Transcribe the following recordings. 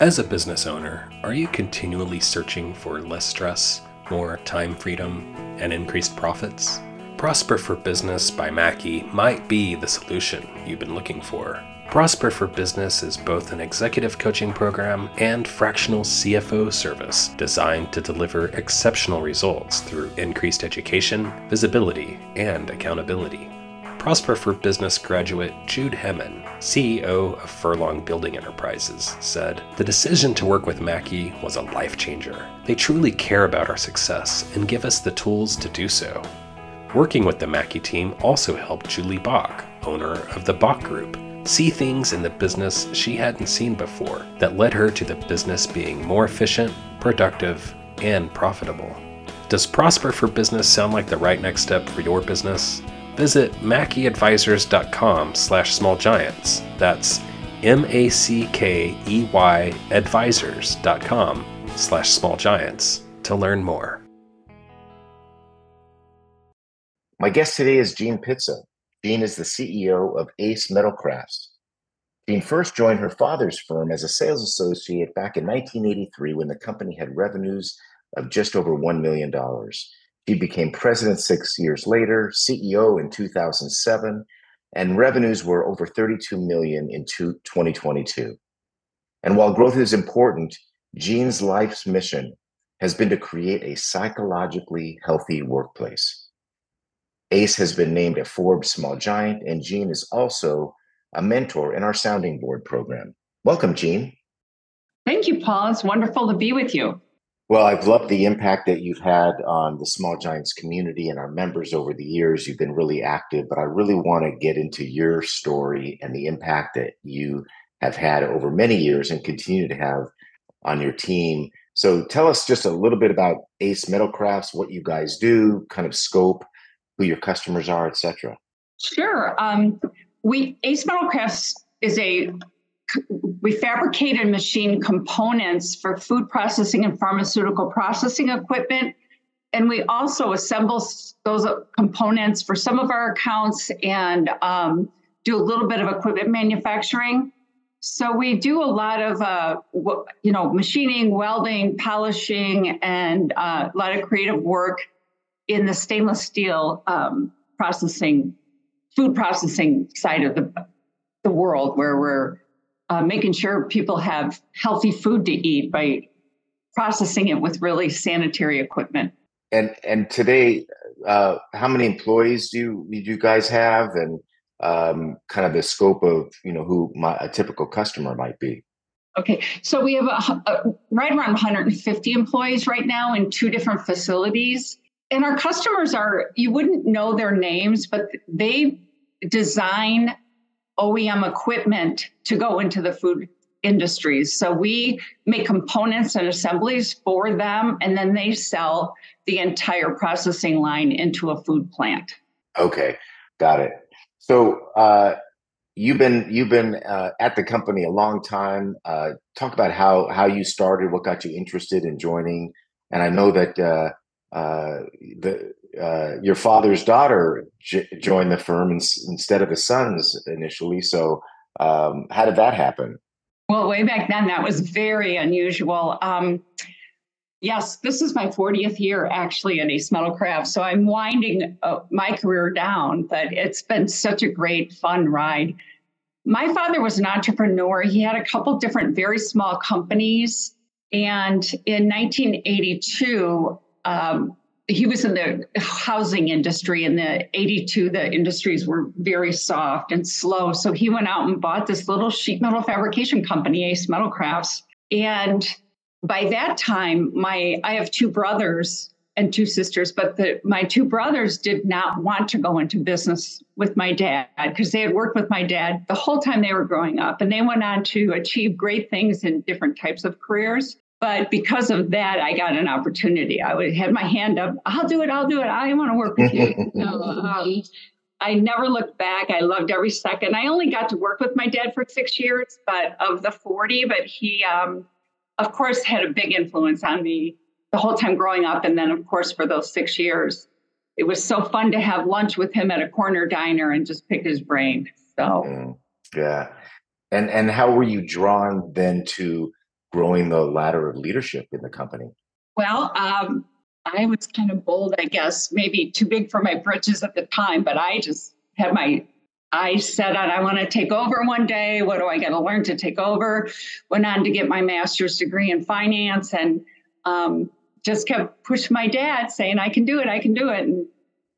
As a business owner, are you continually searching for less stress, more time freedom, and increased profits? Prosper for Business by Mackey might be the solution you've been looking for. Prosper for Business is both an executive coaching program and fractional CFO service designed to deliver exceptional results through increased education, visibility, and accountability. Prosper for Business graduate Jude Hemmen, CEO of Furlong Building Enterprises, said The decision to work with Mackey was a life changer. They truly care about our success and give us the tools to do so. Working with the Mackey team also helped Julie Bach, owner of the Bach Group, see things in the business she hadn't seen before that led her to the business being more efficient, productive, and profitable. Does Prosper for Business sound like the right next step for your business? Visit mackeyadvisors.com slash smallgiants. That's M-A-C-K-E-Y advisors.com slash smallgiants to learn more. My guest today is Jean Pitzo. Jean is the CEO of Ace Metal Crafts. Jean first joined her father's firm as a sales associate back in 1983 when the company had revenues of just over $1 million. He became president six years later, CEO in 2007, and revenues were over 32 million in 2022. And while growth is important, Jean's life's mission has been to create a psychologically healthy workplace. ACE has been named a Forbes Small Giant, and Jean is also a mentor in our Sounding Board program. Welcome, Jean. Thank you, Paul. It's wonderful to be with you. Well, I've loved the impact that you've had on the Small Giants community and our members over the years. You've been really active, but I really want to get into your story and the impact that you have had over many years and continue to have on your team. So tell us just a little bit about Ace Metal Crafts, what you guys do, kind of scope, who your customers are, etc. Sure. Um, we Ace Metal Crafts is a we fabricate and machine components for food processing and pharmaceutical processing equipment. And we also assemble those components for some of our accounts and um, do a little bit of equipment manufacturing. So we do a lot of, uh, you know, machining, welding, polishing, and uh, a lot of creative work in the stainless steel um, processing, food processing side of the, the world, where we're uh, making sure people have healthy food to eat by processing it with really sanitary equipment. And and today, uh, how many employees do you, do you guys have, and um, kind of the scope of you know who my, a typical customer might be? Okay, so we have a, a, right around 150 employees right now in two different facilities, and our customers are you wouldn't know their names, but they design OEM equipment to go into the food industries. So we make components and assemblies for them, and then they sell the entire processing line into a food plant. Okay, got it. So uh, you've been you've been uh, at the company a long time. Uh, talk about how how you started, what got you interested in joining, and I know that uh, uh, the uh, your father's daughter j- joined the firm in- instead of his sons initially. So, um, how did that happen? Well, way back then, that was very unusual. Um, yes, this is my 40th year actually in Ace Metal Craft. So I'm winding uh, my career down, but it's been such a great, fun ride. My father was an entrepreneur. He had a couple different, very small companies. And in 1982, um, he was in the housing industry in the 82 the industries were very soft and slow. So he went out and bought this little sheet metal fabrication company ace metal crafts. And by that time my i have two brothers and two sisters, but the, my two brothers did not want to go into business with my dad because they had worked with my dad the whole time they were growing up, and they went on to achieve great things in different types of careers. But because of that, I got an opportunity. I would had my hand up. I'll do it. I'll do it. I want to work with you. um, I never looked back. I loved every second. I only got to work with my dad for six years, but of the 40, but he, um, of course, had a big influence on me the whole time growing up. And then, of course, for those six years, it was so fun to have lunch with him at a corner diner and just pick his brain. So, mm, yeah. And, and how were you drawn then to growing the ladder of leadership in the company? Well, um, I was kind of bold, I guess, maybe too big for my britches at the time, but I just had my eyes set on I want to take over one day. What do I got to learn to take over? Went on to get my master's degree in finance and um, just kept pushing my dad saying, I can do it, I can do it. And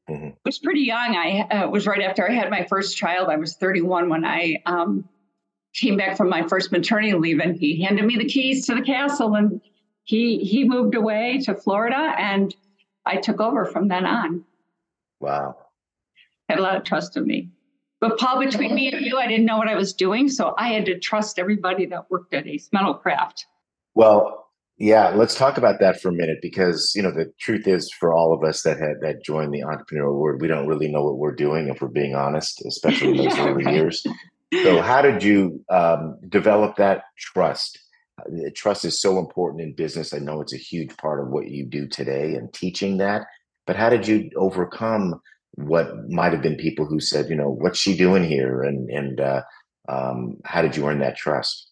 mm-hmm. was pretty young. I uh, was right after I had my first child. I was 31 when I um, came back from my first maternity leave, and he handed me the keys to the castle and he he moved away to Florida, and I took over from then on. Wow, had a lot of trust in me. But Paul, between me and you, I didn't know what I was doing, so I had to trust everybody that worked at Ace Metalcraft. Well, yeah, let's talk about that for a minute because you know the truth is for all of us that had that joined the entrepreneurial world, we don't really know what we're doing if we're being honest, especially in those yeah, early right. years. So, how did you um, develop that trust? Uh, trust is so important in business. I know it's a huge part of what you do today and teaching that. But how did you overcome what might have been people who said, you know, what's she doing here, and and uh, um, how did you earn that trust?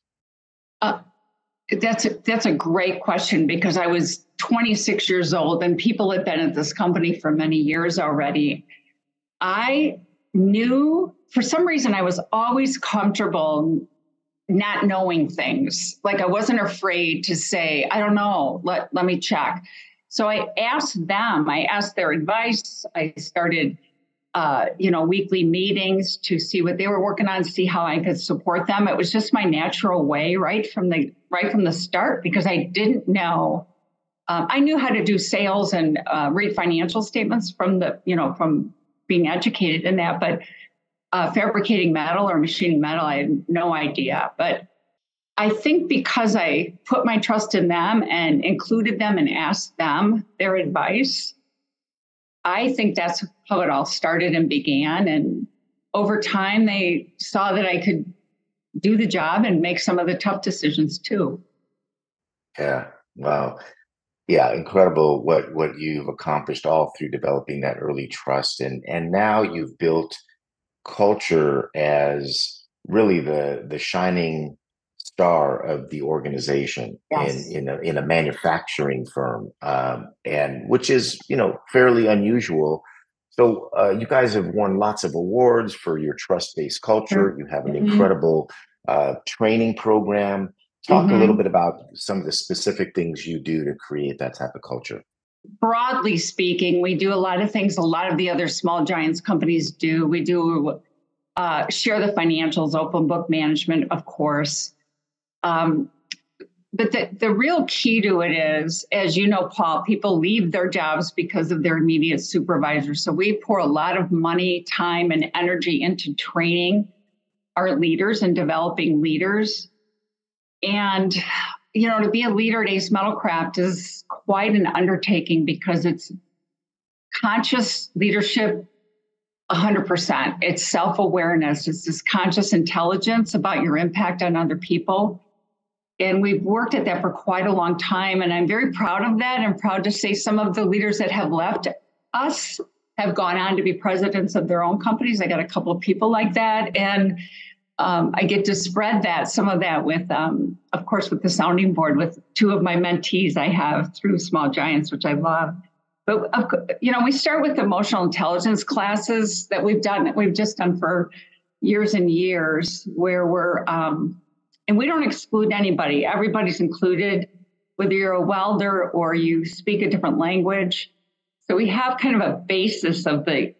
Uh, that's a, that's a great question because I was 26 years old and people had been at this company for many years already. I knew for some reason I was always comfortable not knowing things. Like I wasn't afraid to say, I don't know, let, let me check. So I asked them, I asked their advice. I started, uh, you know, weekly meetings to see what they were working on, see how I could support them. It was just my natural way, right from the right from the start, because I didn't know. Um, I knew how to do sales and uh, read financial statements from the, you know, from being educated in that, but uh, fabricating metal or machining metal, I had no idea. But I think because I put my trust in them and included them and asked them their advice, I think that's how it all started and began. And over time, they saw that I could do the job and make some of the tough decisions too. Yeah. Wow. Yeah, incredible what what you've accomplished all through developing that early trust and and now you've built culture as really the the shining star of the organization yes. in in a, in a manufacturing firm, um, and which is you know fairly unusual. So uh, you guys have won lots of awards for your trust based culture. You have an mm-hmm. incredible uh, training program. Talk mm-hmm. a little mm-hmm. bit about some of the specific things you do to create that type of culture broadly speaking, we do a lot of things a lot of the other small giants companies do. We do uh, share the financials, open book management, of course. Um, but the, the real key to it is, as you know, Paul, people leave their jobs because of their immediate supervisor. So we pour a lot of money, time, and energy into training our leaders and developing leaders. And you know, to be a leader at Ace Metalcraft is quite an undertaking because it's conscious leadership 100%. It's self awareness, it's this conscious intelligence about your impact on other people. And we've worked at that for quite a long time. And I'm very proud of that. I'm proud to say some of the leaders that have left us have gone on to be presidents of their own companies. I got a couple of people like that. And um, I get to spread that, some of that with, um, of course, with the sounding board with two of my mentees I have through Small Giants, which I love. But you know, we start with emotional intelligence classes that we've done, we've just done for years and years, where we're, um, and we don't exclude anybody. Everybody's included, whether you're a welder or you speak a different language. So we have kind of a basis of the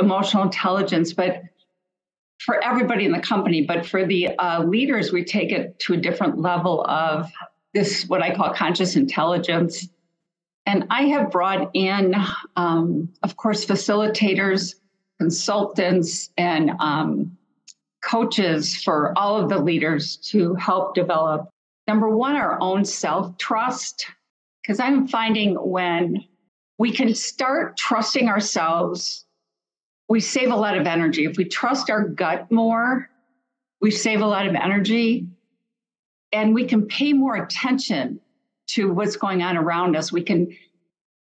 emotional intelligence, but for everybody in the company, but for the uh, leaders, we take it to a different level of this, what I call conscious intelligence. And I have brought in, um, of course, facilitators, consultants, and um, coaches for all of the leaders to help develop number one, our own self trust. Because I'm finding when we can start trusting ourselves, we save a lot of energy. If we trust our gut more, we save a lot of energy and we can pay more attention to what's going on around us. We can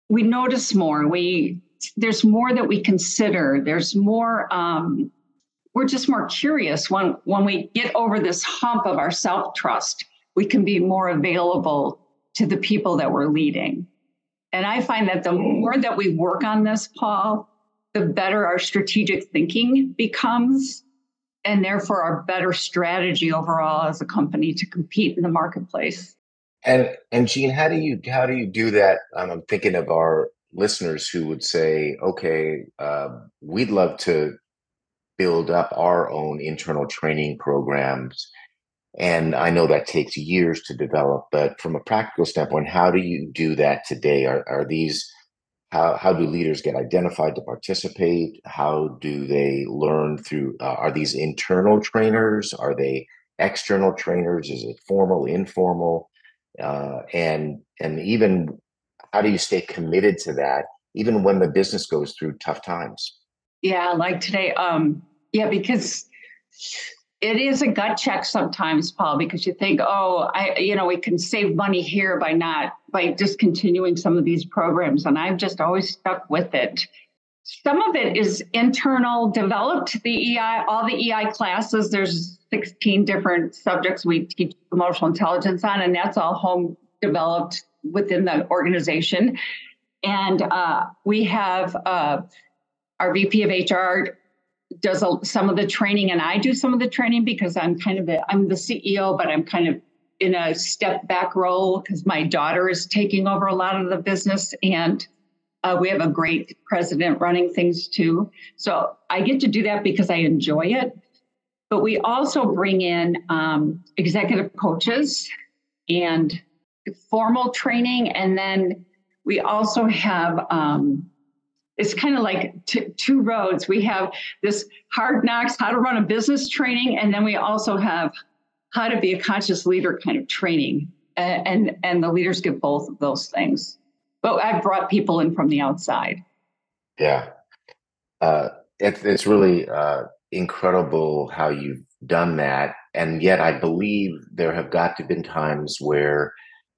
we notice more. We there's more that we consider. There's more um, we're just more curious. When when we get over this hump of our self trust we can be more available to the people that we're leading. And i find that the more that we work on this paul the better our strategic thinking becomes and therefore our better strategy overall as a company to compete in the marketplace and and Jean, how do you how do you do that? Um, I'm thinking of our listeners who would say, okay, uh, we'd love to build up our own internal training programs. And I know that takes years to develop, but from a practical standpoint, how do you do that today? Are, are these how, how do leaders get identified to participate? How do they learn through? Uh, are these internal trainers? Are they external trainers? Is it formal, informal? uh, and and even how do you stay committed to that even when the business goes through tough times yeah like today um yeah because it is a gut check sometimes paul because you think oh i you know we can save money here by not by discontinuing some of these programs. And i've just always stuck with it. Some of it is internal developed the ei all the ei classes. There's 16 different subjects we teach emotional intelligence on, and that's all home developed within the organization. And uh, we have uh, our VP of HR does a, some of the training, and I do some of the training because I'm kind of a, I'm the CEO, but I'm kind of in a step back role because my daughter is taking over a lot of the business and. Uh, we have a great president running things too. So I get to do that because I enjoy it. But we also bring in um, executive coaches and formal training. And then we also have, um, it's kind of like t- two roads. We have this hard knocks, how to run a business training. And then we also have how to be a conscious leader kind of training. And, and, and the leaders get both of those things. But I've brought people in from the outside. Yeah. Uh, it, it's really uh, incredible how you've done that. And yet, I believe there have got to been times where,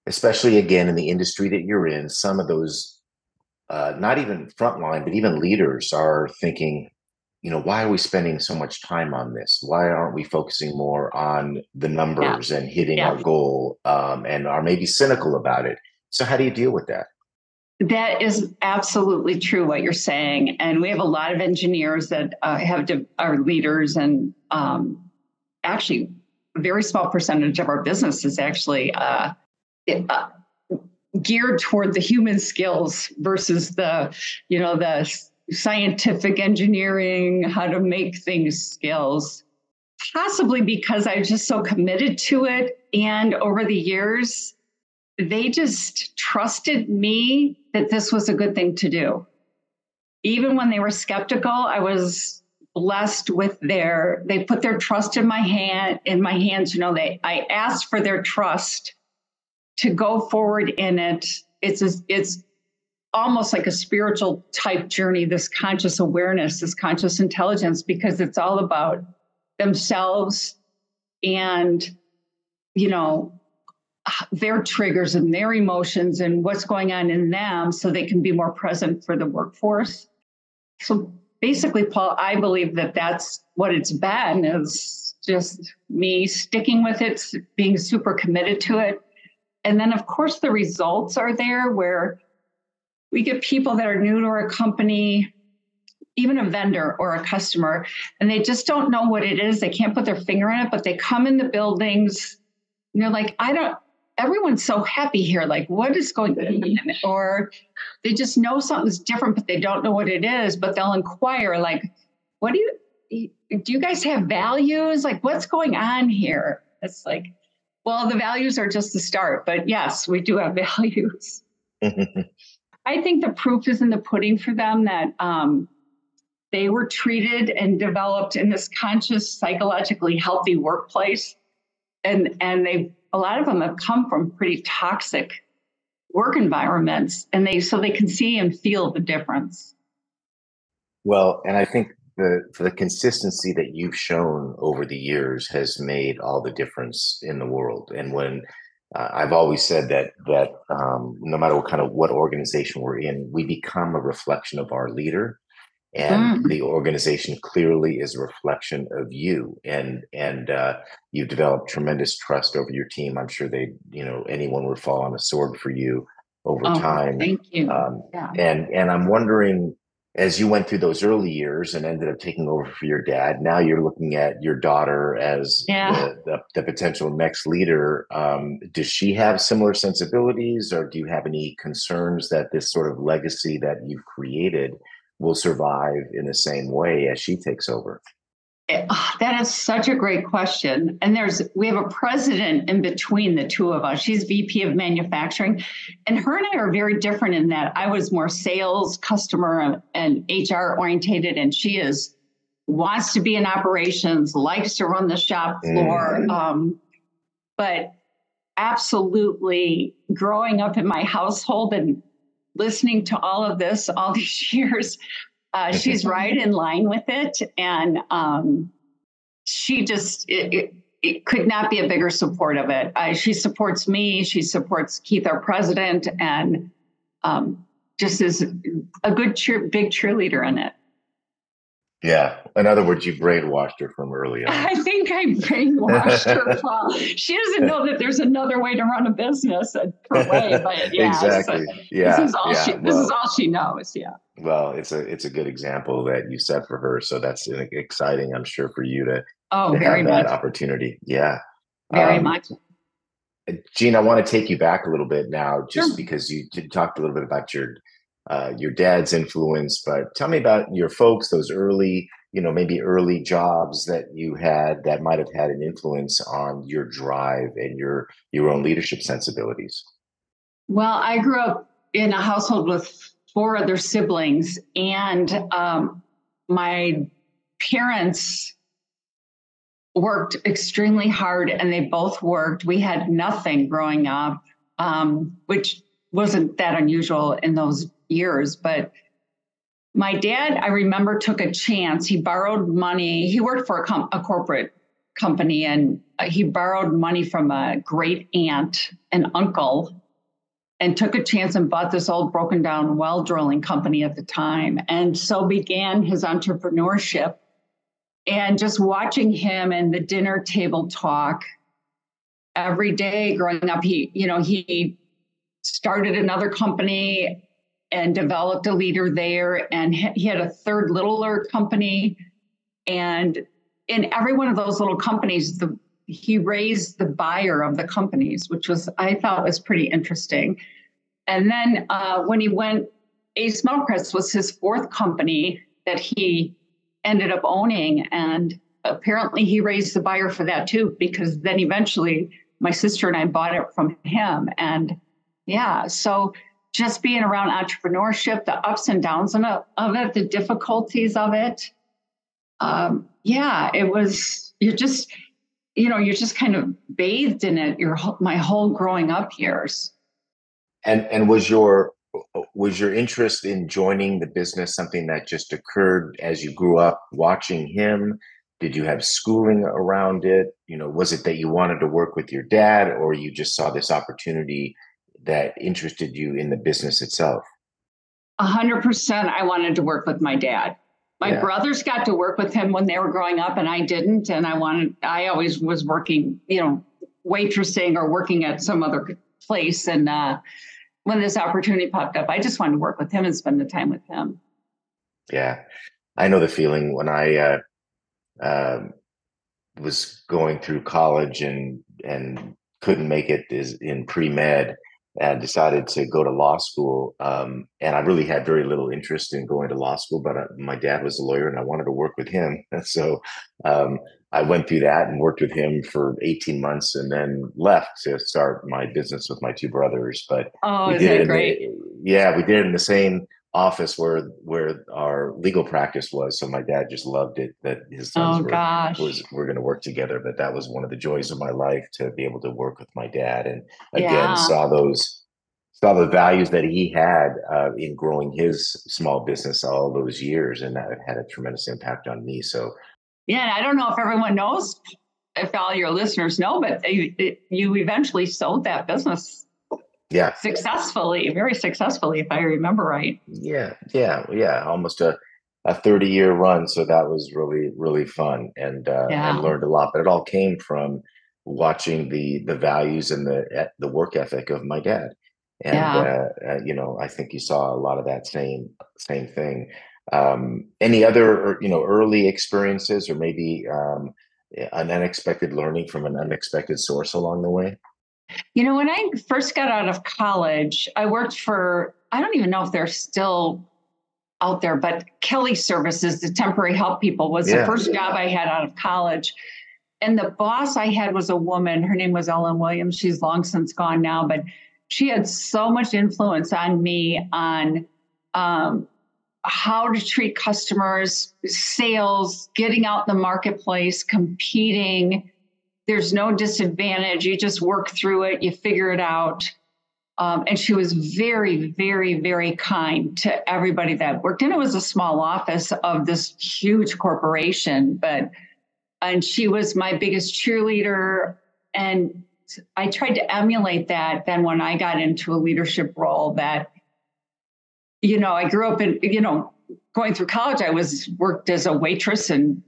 especially again in the industry that you're in, some of those, uh, not even frontline, but even leaders are thinking, you know, why are we spending so much time on this? Why aren't we focusing more on the numbers yeah. and hitting yeah. our goal um, and are maybe cynical about it? So, how do you deal with that? That is absolutely true what you're saying, and we have a lot of engineers that uh, have to, are leaders, and um, actually, a very small percentage of our business is actually uh, it, uh, geared toward the human skills versus the, you know, the scientific engineering, how to make things skills. Possibly because I'm just so committed to it, and over the years, they just trusted me that this was a good thing to do. Even when they were skeptical, I was blessed with their they put their trust in my hand in my hands you know they i asked for their trust to go forward in it it's a, it's almost like a spiritual type journey this conscious awareness this conscious intelligence because it's all about themselves and you know their triggers and their emotions and what's going on in them so they can be more present for the workforce. So basically, Paul, I believe that that's what it's been is just me sticking with it, being super committed to it. And then, of course, the results are there where we get people that are new to our company, even a vendor or a customer, and they just don't know what it is. They can't put their finger on it, but they come in the buildings and they're like, I don't, everyone's so happy here. Like, what is going on? Or they just know something's different, but they don't know what it is. But they'll inquire, like, what do you do? You guys have values? Like, what's going on here? It's like, well, the values are just the start. But yes, we do have values. I think the proof is in the pudding for them that um, they were treated and developed in this conscious, psychologically healthy workplace, and and they a lot of them have come from pretty toxic work environments, and they so they can see and feel the difference. Well, and I think the the consistency that you've shown over the years has made all the difference in the world. And when uh, I've always said that that um, no matter what kind of what organization we're in, we become a reflection of our leader, and mm. the organization clearly is a reflection of you. And and uh, you've developed tremendous trust over your team. I'm sure they, you know, anyone would fall on a sword for you over oh, time. Thank you. Um, yeah. And and I'm wondering as you went through those early years and ended up taking over for your dad, now you're looking at your daughter as yeah. the, the, the, potential next leader. Um, does she have similar sensibilities, or do you have any concerns that this sort of legacy that you've created will survive in the same way as she takes over? Oh, that is such a great question. And there's we have a president in between the two of us. She's VP of manufacturing. And her and I are very different in that I was more sales, customer, and HR orientated, and she is wants to be in operations, likes to run the shop floor. Mm. Um, but absolutely growing up in my household and listening to all of this all these years, uh, she's right in line with it, and um, she just it, it, it, could not be a bigger support of it. Uh, she supports me. She supports Keith, our president, and um, just is a good cheer, big cheerleader in it. Yeah. In other words, you brainwashed her from early on. I think I brainwashed her. Well, she doesn't know that there's another way to run a business a way, but yeah. exactly. So yeah. This is all yeah. she. This well, is all she knows. Yeah. Well, it's a it's a good example that you set for her. So that's exciting, I'm sure, for you to, oh, to very have much. that opportunity. Yeah. Very um, much. Jean, I want to take you back a little bit now, just sure. because you talked a little bit about your uh, your dad's influence, but tell me about your folks, those early, you know, maybe early jobs that you had that might have had an influence on your drive and your your own leadership sensibilities. Well, I grew up in a household with four other siblings, and um, my parents worked extremely hard, and they both worked. We had nothing growing up, um, which wasn't that unusual in those years. But my dad, I remember, took a chance. He borrowed money. He worked for a, com- a corporate company and uh, he borrowed money from a great aunt and uncle and took a chance and bought this old broken down well drilling company at the time. And so began his entrepreneurship. And just watching him and the dinner table talk every day growing up, he, you know, he started another company and developed a leader there. And he had a third littler company. And in every one of those little companies, the, he raised the buyer of the companies, which was, I thought was pretty interesting. And then uh, when he went, Ace Metal Crafts was his fourth company that he ended up owning. And apparently he raised the buyer for that too, because then eventually my sister and I bought it from him. And yeah, so just being around entrepreneurship, the ups and downs of it, the difficulties of it. Um, yeah, it was, you're just, you know, you're just kind of bathed in it your my whole growing up years. And and was your was your interest in joining the business something that just occurred as you grew up watching him? Did you have schooling around it? You know, was it that you wanted to work with your dad or you just saw this opportunity that interested you in the business itself? A hundred percent. I wanted to work with my dad. My yeah. brothers got to work with him when they were growing up, and I didn't. And I wanted. I always was working, you know, waitressing or working at some other place. And uh, when this opportunity popped up, I just wanted to work with him and spend the time with him. Yeah, I know the feeling when I uh, um, was going through college and and couldn't make it is in pre med and decided to go to law school. Um, and I really had very little interest in going to law school, but uh, my dad was a lawyer and I wanted to work with him. so um, I went through that and worked with him for 18 months and then left to start my business with my two brothers. But oh, we did great? The, yeah, we did it in the same office where where our legal practice was. So my dad just loved it that his sons oh, were, gosh. was were going to work together. But that was one of the joys of my life to be able to work with my dad and again Yeah. saw those saw the values that he had uh, in growing his small business all those years, and that had a tremendous impact on me. So Yeah, I don't know if everyone knows, if all your listeners know, but you, you eventually sold that business yeah, successfully, very successfully, if I remember right. yeah, yeah, yeah, almost a a 30 year run. So that was really really fun and uh, Yeah. and learned a lot. But it all came from watching the the values and the the work ethic of my dad. And Yeah. uh, uh, you know, I think you saw a lot of that same same thing. Um, any other you know early experiences or maybe um, an unexpected learning from an unexpected source along the way? You know, when I first got out of college, I worked for, I don't even know if they're still out there, but Kelly Services, the temporary help people, was Yeah. the first job I had out of college. And the boss I had was a woman. Her name was Ellen Williams. She's long since gone now, but she had so much influence on me on um, how to treat customers, sales, getting out in the marketplace, competing there's no disadvantage. You just work through it, you figure it out. Um, and she was very, very, very kind to everybody that worked. And it was a small office of this huge corporation, but and she was my biggest cheerleader. And I tried to emulate that then when I got into a leadership role that, you know, I grew up in, you know, going through college, I was worked as a waitress and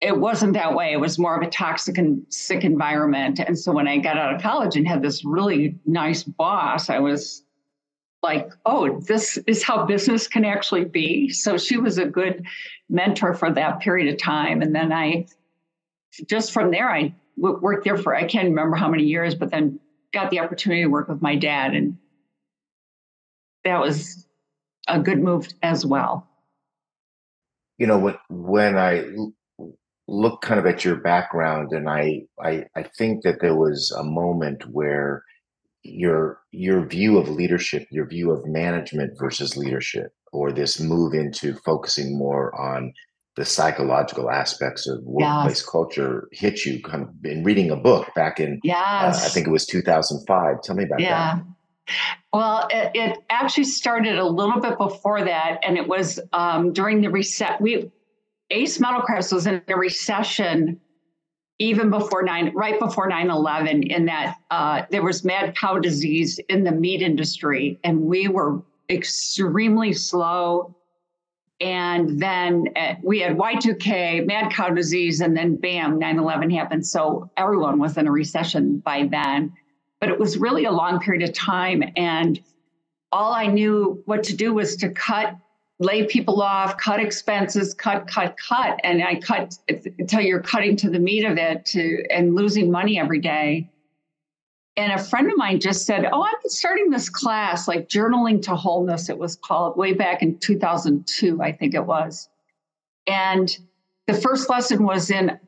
it wasn't that way. It was more of a toxic and sick environment. And so when I got out of college and had this really nice boss, I was like, oh, this is how business can actually be. So she was a good mentor for that period of time. And then I, just from there, I worked there for, I can't remember how many years, but then got the opportunity to work with my dad. And that was a good move as well. you know when when i look kind of at your background and I, I i think that there was a moment where your your view of leadership your view of management versus leadership or this move into focusing more on the psychological aspects of workplace culture hit you kind of in reading a book back in uh, i think it was 2005 tell me about that Yeah. Well, it, it actually started a little bit before that, and it was um, during the reset. We Ace Metalcrafts was in a recession even before nine, right before 9-11, in that uh, there was mad cow disease in the meat industry, and we were extremely slow. And then uh, we had Y2K, mad cow disease, and then bam, 9-11 happened. So everyone was in a recession by then but it was really a long period of time. And all I knew what to do was to cut, lay people off, cut expenses, cut, cut, cut. And I cut until you're cutting to the meat of it to and losing money every day. And a friend of mine just said, Oh, I'm starting this class, like journaling to wholeness, it was called way back in 2002, I think it was. And the first lesson was in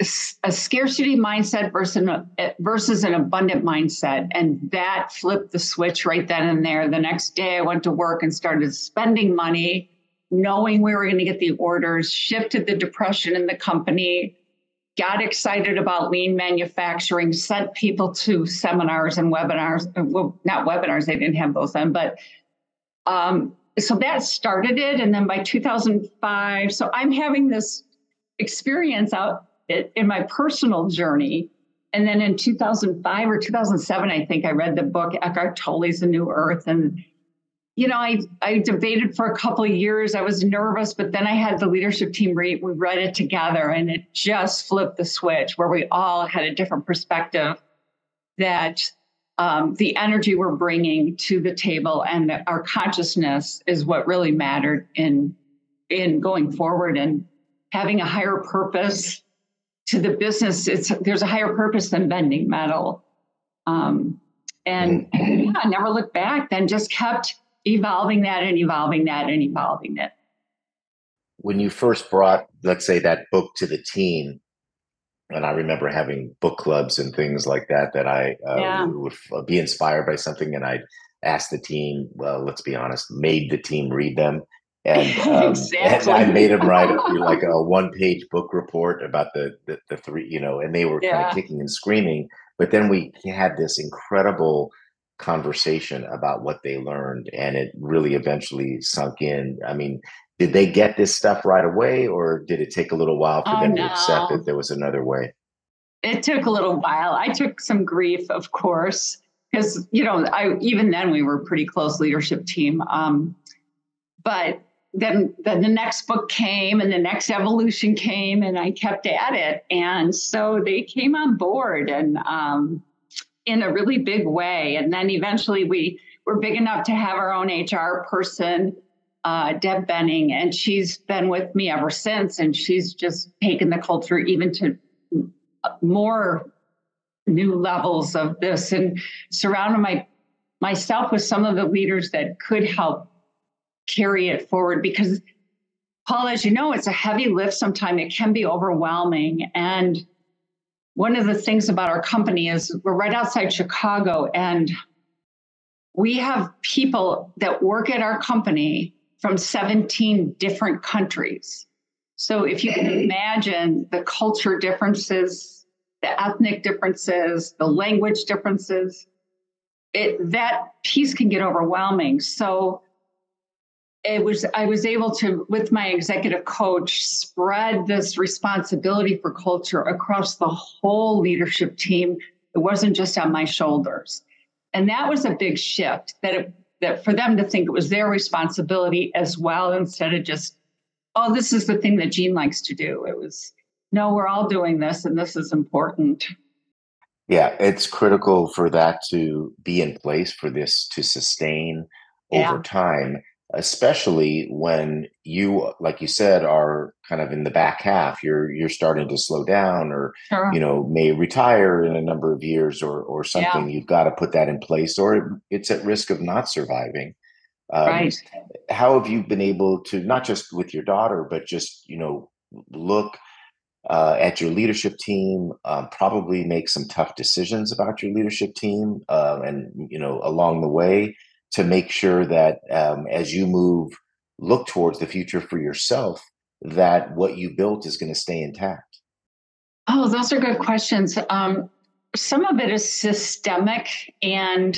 a scarcity mindset versus an, versus an abundant mindset. And that flipped the switch right then and there. The next day, I went to work and started spending money, knowing we were going to get the orders, shifted the depression in the company, got excited about lean manufacturing, sent people to seminars and webinars. Well, not webinars, they didn't have those then, but um, so that started it. And then by 2005, so I'm having this experience out it in my personal journey. And then in 2005 or 2007, I think I read the book Eckhart Tolle's The New Earth. And, you know, I, I debated for a couple of years. I was nervous, but then I had the leadership team read, we read it together and it just flipped the switch where we all had a different perspective that um, the energy we're bringing to the table and our consciousness is what really mattered in in going forward and having a higher purpose to the business it's there's a higher purpose than bending metal um, And mm-hmm. yeah, never looked back, then just kept evolving that and evolving that and evolving it. When you first brought, let's say, that book to the team, and I remember having book clubs and things like that, that I uh, yeah. would be inspired by something and I'd ask the team, well, let's be honest, made the team read them. And, um, exactly. and I made them write like a one page book report about the, the, the three, you know, and they were yeah. kind of kicking and screaming. But then we had this incredible conversation about what they learned, and it really eventually sunk in. I mean, did they get this stuff right away, or did it take a little while for oh, them no. to accept that there was another way? It took a little while. I took some grief, of course, because you know, I even then we were a pretty close leadership team. Um, but then, then the next book came and the next evolution came and I kept at it. And so they came on board and um, in a really big way. And then eventually we were big enough to have our own HR person, uh, Deb Benning, and she's been with me ever since. And she's just taken the culture even to more new levels of this and surrounded my myself with some of the leaders that could help carry it forward because Paul, as you know, it's a heavy lift sometimes. It can be overwhelming. And one of the things about our company is we're right outside Chicago and we have people that work at our company from 17 different countries. So if you can mm-hmm. imagine the culture differences, the ethnic differences, the language differences, it, that piece can get overwhelming. So it was I was able to, with my executive coach, spread this responsibility for culture across the whole leadership team. It wasn't just on my shoulders, and that was a big shift. That it, that for them to think it was their responsibility as well, instead of just, oh, this is the thing that Jean likes to do. It was, no, we're all doing this, and this is important. Yeah, it's critical for that to be in place for this to sustain over yeah. time especially when you like you said are kind of in the back half you're you're starting to slow down or sure. you know may retire in a number of years or or something yeah. you've got to put that in place or it's at risk of not surviving um, right how have you been able to not just with your daughter but just you know look uh, at your leadership team, um, probably make some tough decisions about your leadership team, uh, and you know along the way, to make sure that um, as you move, look towards the future for yourself, that what you built is going to stay intact? Oh, those are good questions. Um, some of it is systemic, and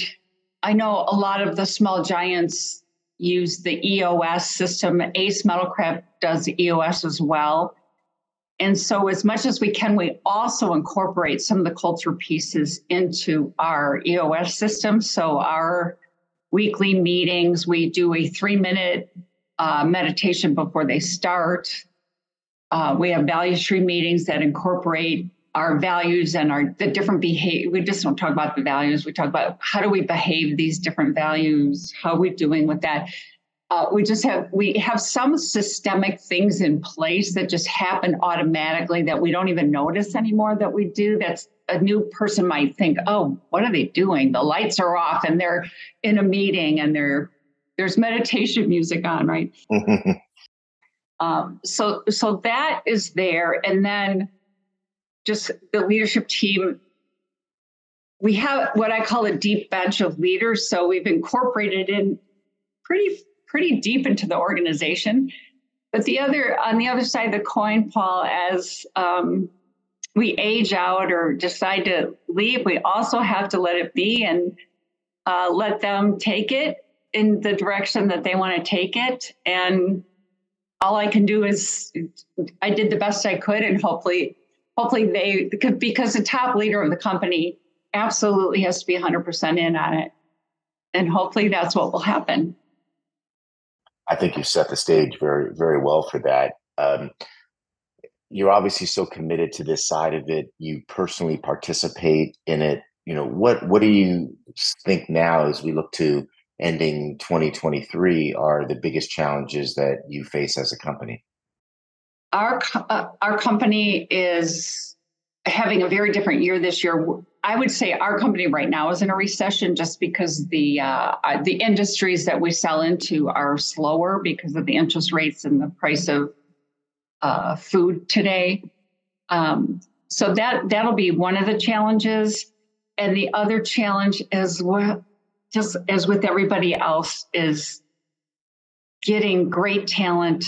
I know a lot of the small giants use the EOS system. Ace Metalcraft does EOS as well. And so, as much as we can, we also incorporate some of the culture pieces into our EOS system. So, our weekly meetings. We do a three minute uh, meditation before they start. Uh, we have value stream meetings that incorporate our values and our the different behavior. We just don't talk about the values. We talk about how do we behave these different values. How are we doing with that? Uh, we just have we have some systemic things in place that just happen automatically that we don't even notice anymore that we do. That's a new person might think, oh, what are they doing? The lights are off and they're in a meeting and they're there's meditation music on, right? um, so so that is there, and then just the leadership team. We have what I call a deep bench of leaders. So we've incorporated in pretty pretty deep into the organization. But the other on the other side of the coin, Paul, as um, we age out or decide to leave, we also have to let it be and uh, let them take it in the direction that they want to take it. And all I can do is I did the best I could, and hopefully, hopefully they because the top leader of the company absolutely has to be 100% in on it, and hopefully that's what will happen. I think you set the stage very, very well for that. Um, you're obviously so committed to this side of it. You personally participate in it. You know what what do you think now as we look to ending 2023 are the biggest challenges that you face as a company? Our uh, our company is having a very different year this year I would say our company right now is in a recession just because the uh, uh, the industries that we sell into are slower because of the interest rates and the price of uh, food today. Um, so that that'll be one of the challenges, and the other challenge is what just as with everybody else is getting great talent.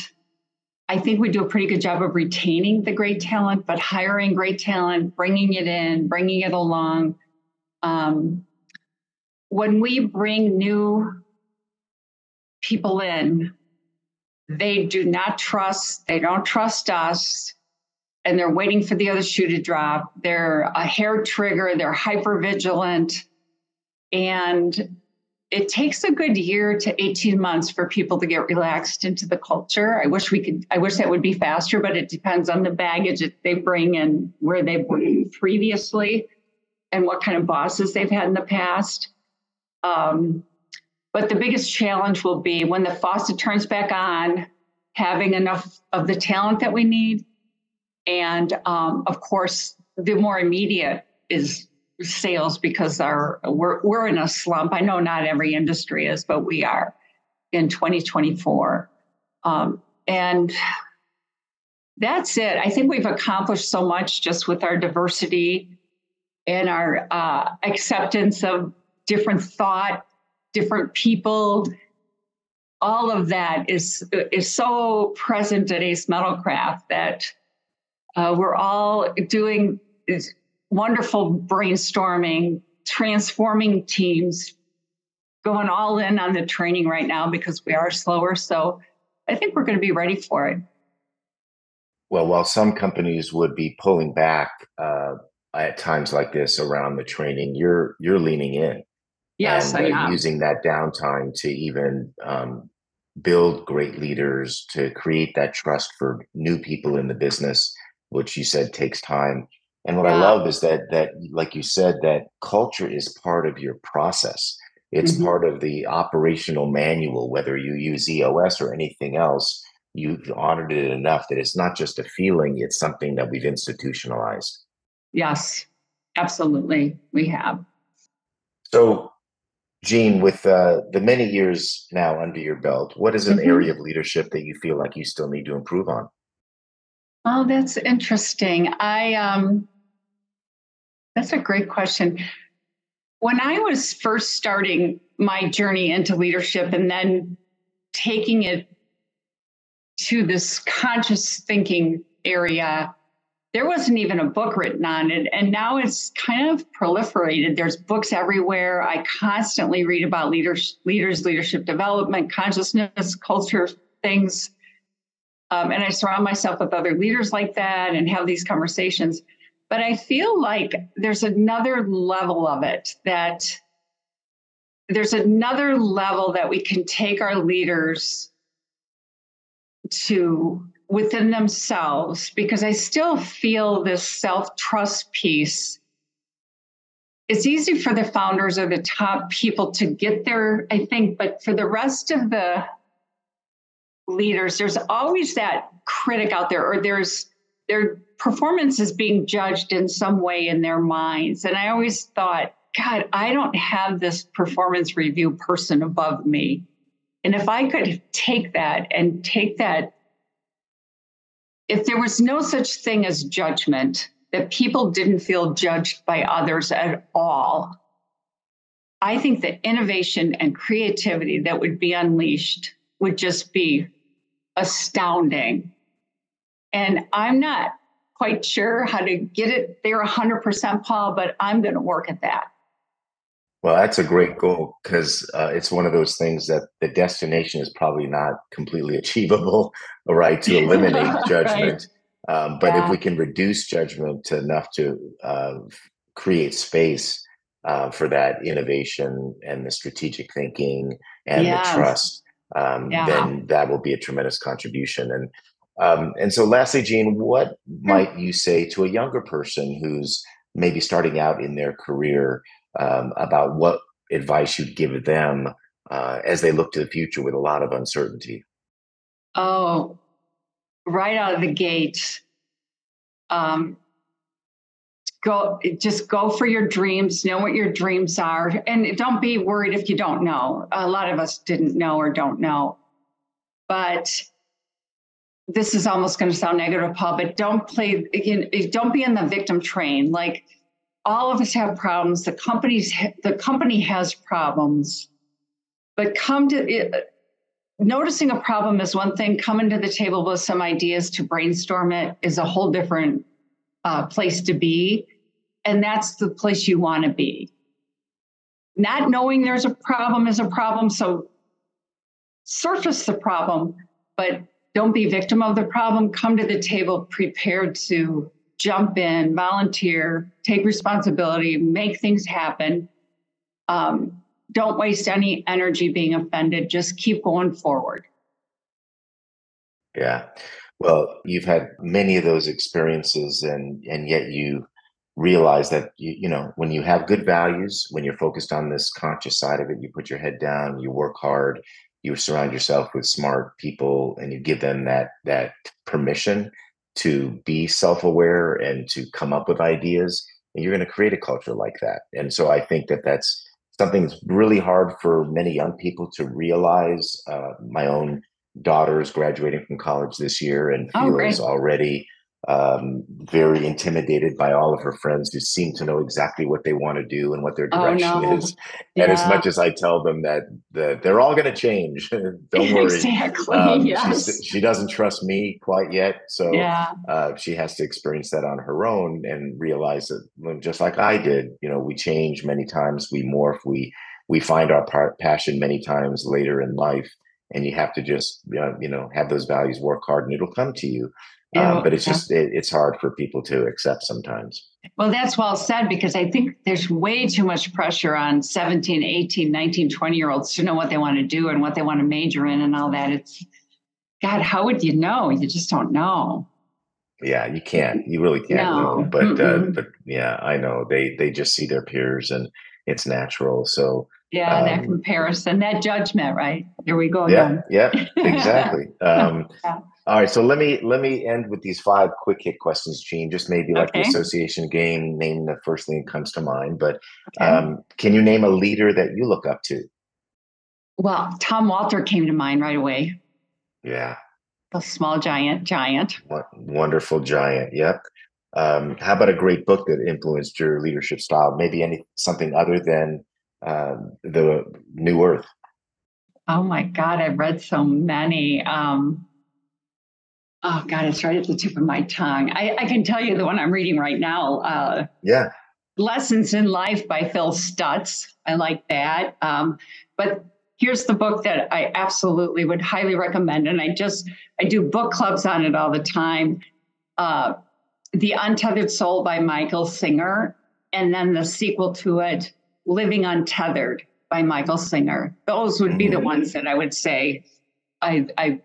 I think we do a pretty good job of retaining the great talent, but hiring great talent, bringing it in, bringing it along. Um, when we bring new people in, they do not trust, they don't trust us, and they're waiting for the other shoe to drop. They're a hair trigger, they're hyper vigilant. And it takes a good year to 18 months for people to get relaxed into the culture. I wish we could, I wish that would be faster, but it depends on the baggage that they bring and where they've worked previously and what kind of bosses they've had in the past. Um, but the biggest challenge will be when the faucet turns back on, having enough of the talent that we need. And um, of course, the more immediate is sales because our we're we're in a slump. I know not every industry is, but we are in 2024. Um, and that's it. I think we've accomplished so much just with our diversity and our uh, acceptance of different thought, different people. All of that is is so present at Ace Metal Crafts that uh, we're all doing wonderful brainstorming, transforming teams, going all in on the training right now because we are slower. So I think we're going to be ready for it. Well, while some companies would be pulling back uh, at times like this around the training, you're you're leaning in. Yes, and, I uh, am. Using that downtime to even um, build great leaders, to create that trust for new people in the business, which you said takes time. And what. I love is that that like you said that culture is part of your process. It's mm-hmm. part of the operational manual whether you use EOS or anything else. You've honored it enough that it's not just a feeling, it's something that we've institutionalized. Yes, absolutely. We have. So, Jean, with uh, the many years now under your belt, what is an mm-hmm. area of leadership that you feel like you still need to improve on? Oh, that's interesting. I um that's a great question. When I was first starting my journey into leadership and then taking it to this conscious thinking area, there wasn't even a book written on it. And now it's kind of proliferated. There's books everywhere. I constantly read about leaders, leaders, leadership development, consciousness, culture things. Um, and I surround myself with other leaders like that and have these conversations. But I feel like there's another level of it that there's another level that we can take our leaders to within themselves because I still feel this self trust piece. It's easy for the founders or the top people to get there, I think, but for the rest of the leaders, there's always that critic out there, or there's their performance is being judged in some way in their minds. And I always thought, God, I don't have this performance review person above me. And if I could take that and take that, if there was no such thing as judgment, that people didn't feel judged by others at all, I think the innovation and creativity that would be unleashed would just be astounding. And I'm not quite sure how to get it there 100%, Paul, but I'm going to work at that. Well, that's a great goal because uh, it's one of those things that the destination is probably not completely achievable, right? To eliminate judgment. right. um, but yeah. if we can reduce judgment to enough to uh, create space uh, for that innovation and the strategic thinking and yes. the trust, um, yeah. then that will be a tremendous contribution. And um, and so, lastly, Jean, what might you say to a younger person who's maybe starting out in their career um, about what advice you'd give them uh, as they look to the future with a lot of uncertainty? Oh, right out of the gate, um, go just go for your dreams know what your dreams are and don't be worried if you don't know. A lot of us didn't know or don't know. But this is almost going to sound negative paul but don't play don't be in the victim train. Like all of us have problems. The companies the company has problems. But come to it, noticing a problem is one thing. Coming to the table with some ideas to brainstorm it is a whole different uh, place to be. And that's the place you want to be. Not knowing there's a problem is a problem, so surface the problem, but don't be victim of the problem. Come to the table prepared to jump in, volunteer, take responsibility, make things happen. Um, don't waste any energy being offended. Just keep going forward. Yeah. Well, you've had many of those experiences and and yet you realize that you, you know when you have good values when you're focused on this conscious side of it you put your head down you work hard you surround yourself with smart people and you give them that that permission to be self-aware and to come up with ideas and you're going to create a culture like that. And so i think that that's something that's really hard for many young people to realize. Uh, my own daughter is graduating from college this year and oh, feels already um, very intimidated by all of her friends who seem to know exactly what they want to do and what their direction oh, no. is. Yeah. And as much as I tell them that, that they're all going to change, don't worry. Exactly. Um, yes. she doesn't trust me quite yet. So yeah. uh, she has to experience that on her own and realize that just like I did, you know, we change many times, we morph, we, we find our passion many times later in life. And you have to just, you know, have those values, work hard, and it'll come to you um, but it's just it, it's hard for people to accept sometimes. Well that's well said because i think there's way too much pressure on 17 18 19 20 year olds to know what they want to do and what they want to major in and all that. It's god how would you know? You just don't know. Yeah you can't. You really can't no. know. But uh, but yeah i know. They they just see their peers and it's natural. So yeah um, that comparison that judgment right? Here we go yeah again. yeah exactly. Um, yeah. All right, so let me let me end with these five quick hit questions, Jean. Just maybe like okay. the association game, name the first thing that comes to mind. But okay. um, can you name a leader that you look up to? Well, Tom Walter came to mind right away. Yeah. A small giant, giant. What, wonderful giant. Yep. Um, how about a great book that influenced your leadership style? Maybe any something other than uh, the New Earth. Oh my God, I've read so many. Um, Oh God, it's right at the tip of my tongue. I, I can tell you the one I'm reading right now. Uh, yeah. Lessons in Life by Phil Stutz. I like that. Um, but here's the book that I absolutely would highly recommend, and I just I do book clubs on it all the time. Uh, the Untethered Soul by Michael Singer, and then the sequel to it, Living Untethered by Michael Singer. Those would be the mm-hmm. ones that I would say I, I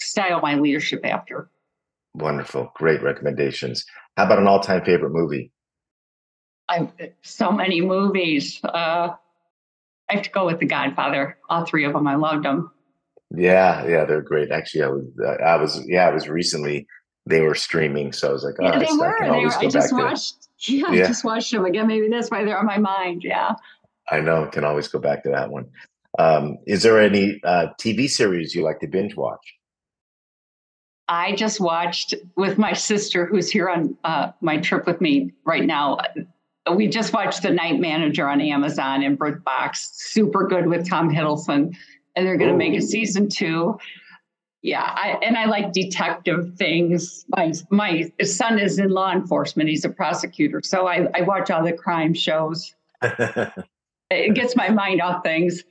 style my leadership after. Wonderful. Great recommendations. How about an all time favorite movie? I so many movies. Uh, I have to go with The Godfather. All three of them. I loved them. Yeah, yeah, they're great. Actually, I was, I was, yeah, I was recently. They were streaming, so I was like, oh, yeah, they I, were. I, they were. I just watched. Yeah, yeah, I just watched them again. Maybe that's why they're on my mind. Yeah. I know. Can always go back to that one. Um, is there any uh, TV series you like to binge watch? I just watched with my sister, who's here on uh, my trip with me right now. We just watched The Night Manager on Amazon and BritBox. Super good with Tom Hiddleston, and they're going to make a season two. Yeah, I, and I like detective things. My my son is in law enforcement; he's a prosecutor, so I, I watch all the crime shows. it gets my mind off things.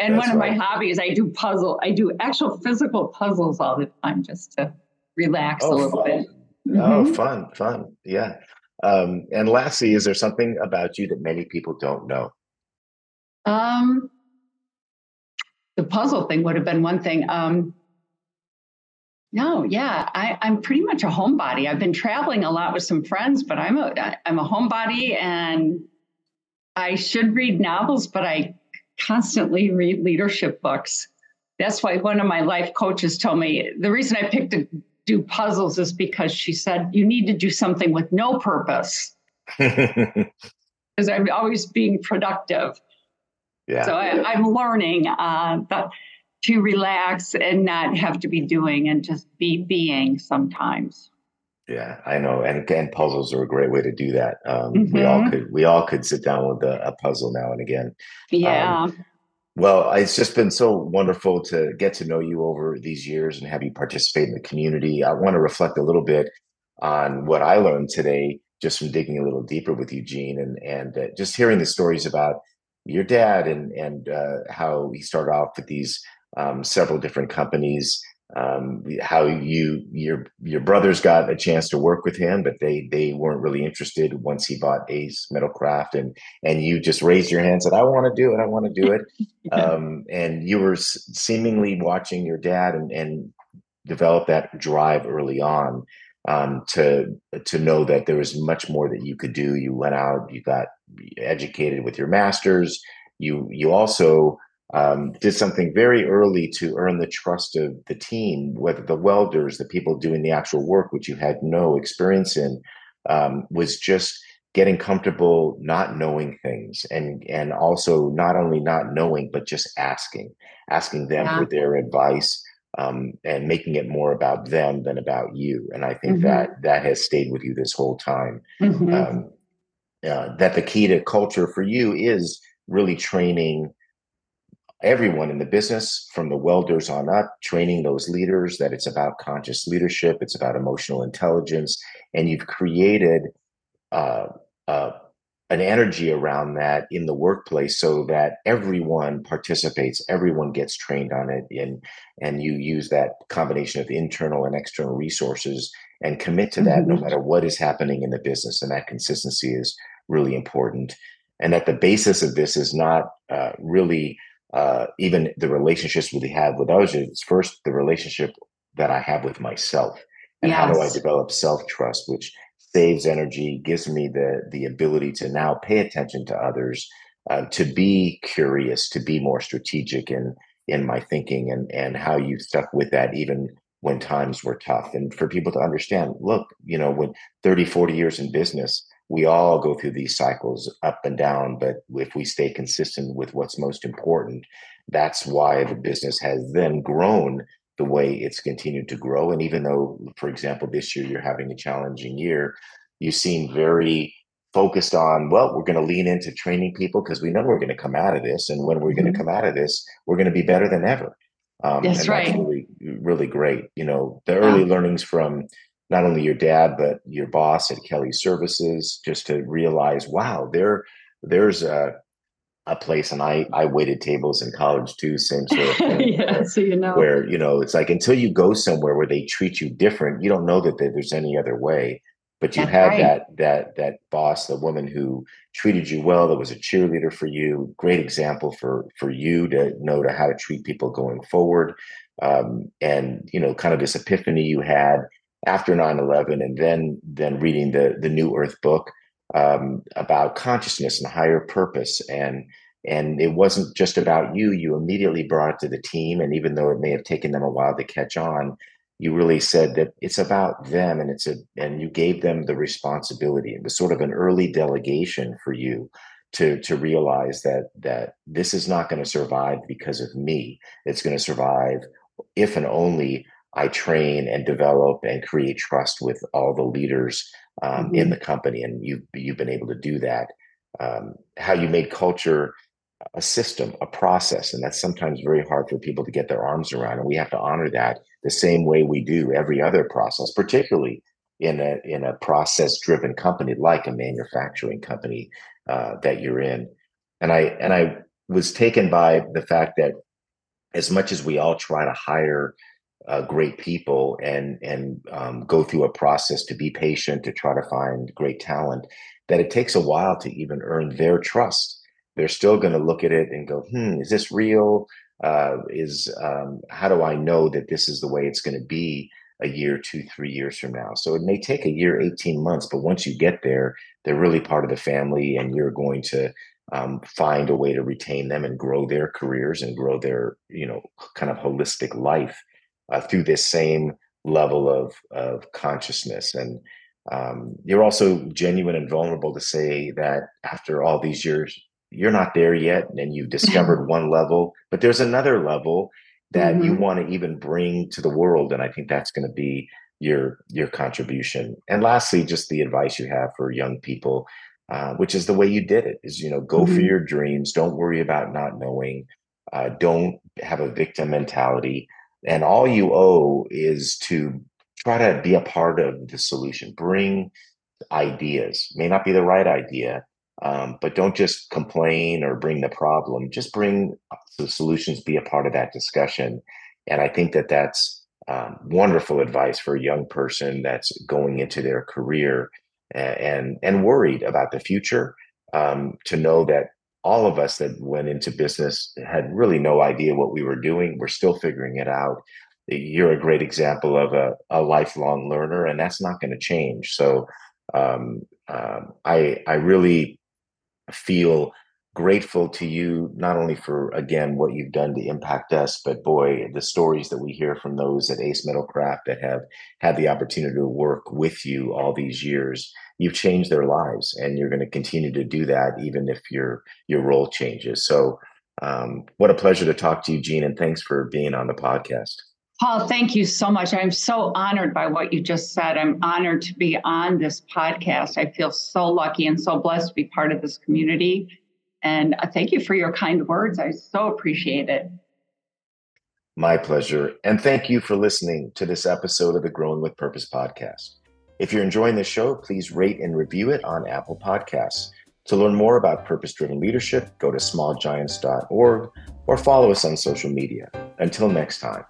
And That's one of right. my hobbies, I do puzzle. I do actual physical puzzles all the time just to relax oh, a little fun. bit. Oh, mm-hmm. Oh, fun, fun. Yeah. Um, and lastly, is there something about you that many people don't know? Um, the puzzle thing would have been one thing. Um, no, yeah, I, I'm pretty much a homebody. I've been traveling a lot with some friends, but I'm a I'm a homebody, and I should read novels, but I constantly read leadership books. That's why one of my life coaches told me the reason I picked to do puzzles is because she said you need to do something with no purpose because I'm always being productive. Yeah. So I, am learning uh, to relax and not have to be doing and just be being sometimes. Yeah, I know, and again, puzzles are a great way to do that. Um, mm-hmm. We all mm-hmm. could we all could sit down with a, a puzzle now and again. Yeah. Um, well, it's just been so wonderful to get to know you over these years and have you participate in the community. I want to reflect a little bit on what I learned today just from digging a little deeper with Eugene and and uh, just hearing the stories about your dad and and uh, how he started off with these um, several different companies. Um, how you your your brothers got a chance to work with him, but they they weren't really interested once he bought Ace Metal Crafts, and and you just raised your hand, and said, "I want to do it, I want to do it," um, and you were seemingly watching your dad and and develop that drive early on um, to to know that there was much more that you could do. You went out, you got educated with your masters. You you also um, did something very early to earn the trust of the team, whether the welders, the people doing the actual work, which you had no experience in, um, was just getting comfortable not knowing things and and also not only not knowing but just asking asking them yeah. for their advice um, and making it more about them than about you. And I think mm-hmm. that that has stayed with you this whole time. Mm-hmm. Um, uh, that the key to culture for you is really training everyone in the business from the welders on up training those leaders that it's about conscious leadership it's about emotional intelligence and you've created uh, uh, an energy around that in the workplace so that everyone participates everyone gets trained on it and and you use that combination of internal and external resources and commit to that mm-hmm. no matter what is happening in the business and that consistency is really important and that the basis of this is not uh, really uh, even the relationships we have with others it's first the relationship that i have with myself and yes. how do i develop self-trust which saves energy, gives me the the ability to now pay attention to others, uh, to be curious, to be more strategic in in my thinking, and and how you stuck with that even when times were tough, and for people to understand. Look, you know, when 30, 40 years in business, we all go through these cycles up and down, but if we stay consistent with what's most important, that's why the business has then grown the way it's continued to grow. And even though, for example, this year you're having a challenging year, you seem very focused on, well, we're going to lean into training people because we know we're going to come out of this. And when we're mm-hmm. going to come out of this, we're going to be better than ever. Um, that's right. That's really, really great. You know, the early learnings from not only your dad, but your boss at Kelly Services, just to realize, wow, there, there's a, a place and I I waited tables in college too, same sort of thing. yeah, where, so you know. Where, you know, it's like until you go somewhere where they treat you different, you don't know that there's any other way. But you That's had right. that that that boss, the woman who treated you well, that was a cheerleader for you, great example for for you to know to how to treat people going forward. Um, and you know, kind of this epiphany you had after 9-11 and then then reading the the New Earth book um, about consciousness and higher purpose. And and it wasn't just about you. You immediately brought it to the team and even though it may have taken them a while to catch on you really said that it's about them and it's a and you gave them the responsibility. It was sort of an early delegation for you to to realize that that this is not going to survive because of me. It's going to survive if and only i train and develop and create trust with all the leaders um, mm-hmm. in the company, and you've you've been able to do that. Um, how you made culture a system, a process, and that's sometimes very hard for people to get their arms around, and we have to honor that the same way we do every other process, particularly in a in a process driven company like a manufacturing company uh, that you're in. And I and I was taken by the fact that as much as we all try to hire uh, great people and and um, go through a process to be patient to try to find great talent that it takes a while to even earn their trust. They're still going to look at it and go hmm is this real? Uh, is um, how do i know that this is the way it's going to be a year two three years from now? So it may take a year 18 months but once you get there they're really part of the family and you're going to um, find a way to retain them and grow their careers and grow their you know kind of holistic life uh, through this same level of of consciousness and um, you're also genuine and vulnerable to say that after all these years, you're not there yet and you've discovered one level, but there's another level that mm-hmm. you want to even bring to the world. And I think that's going to be your your contribution. And lastly, just the advice you have for young people, uh, which is the way you did it, is you know, go mm-hmm. for your dreams. Don't worry about not knowing. Uh, don't have a victim mentality. And all you owe is to try to be a part of the solution. Bring ideas. May not be the right idea, um, but don't just complain or bring the problem. Just bring the solutions. Be a part of that discussion. And I think that that's um, wonderful advice for a young person that's going into their career and and, and worried about the future. Um, to know that all of us that went into business had really no idea what we were doing. We're still figuring it out. You're a great example of a, a lifelong learner and that's not going to change. So um, um, i i really feel grateful to you not only for again what you've done to impact us but boy the stories that we hear from those at Ace Metal Crafts that have had the opportunity to work with you all these years you've changed their lives and you're going to continue to do that even if your your role changes so um, what a pleasure to talk to you Jean and thanks for being on the podcast Paul, thank you so much. I'm so honored by what you just said. I'm honored to be on this podcast. I feel so lucky and so blessed to be part of this community. And uh, thank you for your kind words. I so appreciate it. My pleasure. And thank you for listening to this episode of the Growing with Purpose podcast. If you're enjoying the show, please rate and review it on Apple Podcasts. To learn more about purpose driven leadership, go to smallgiants.org or follow us on social media. Until next time.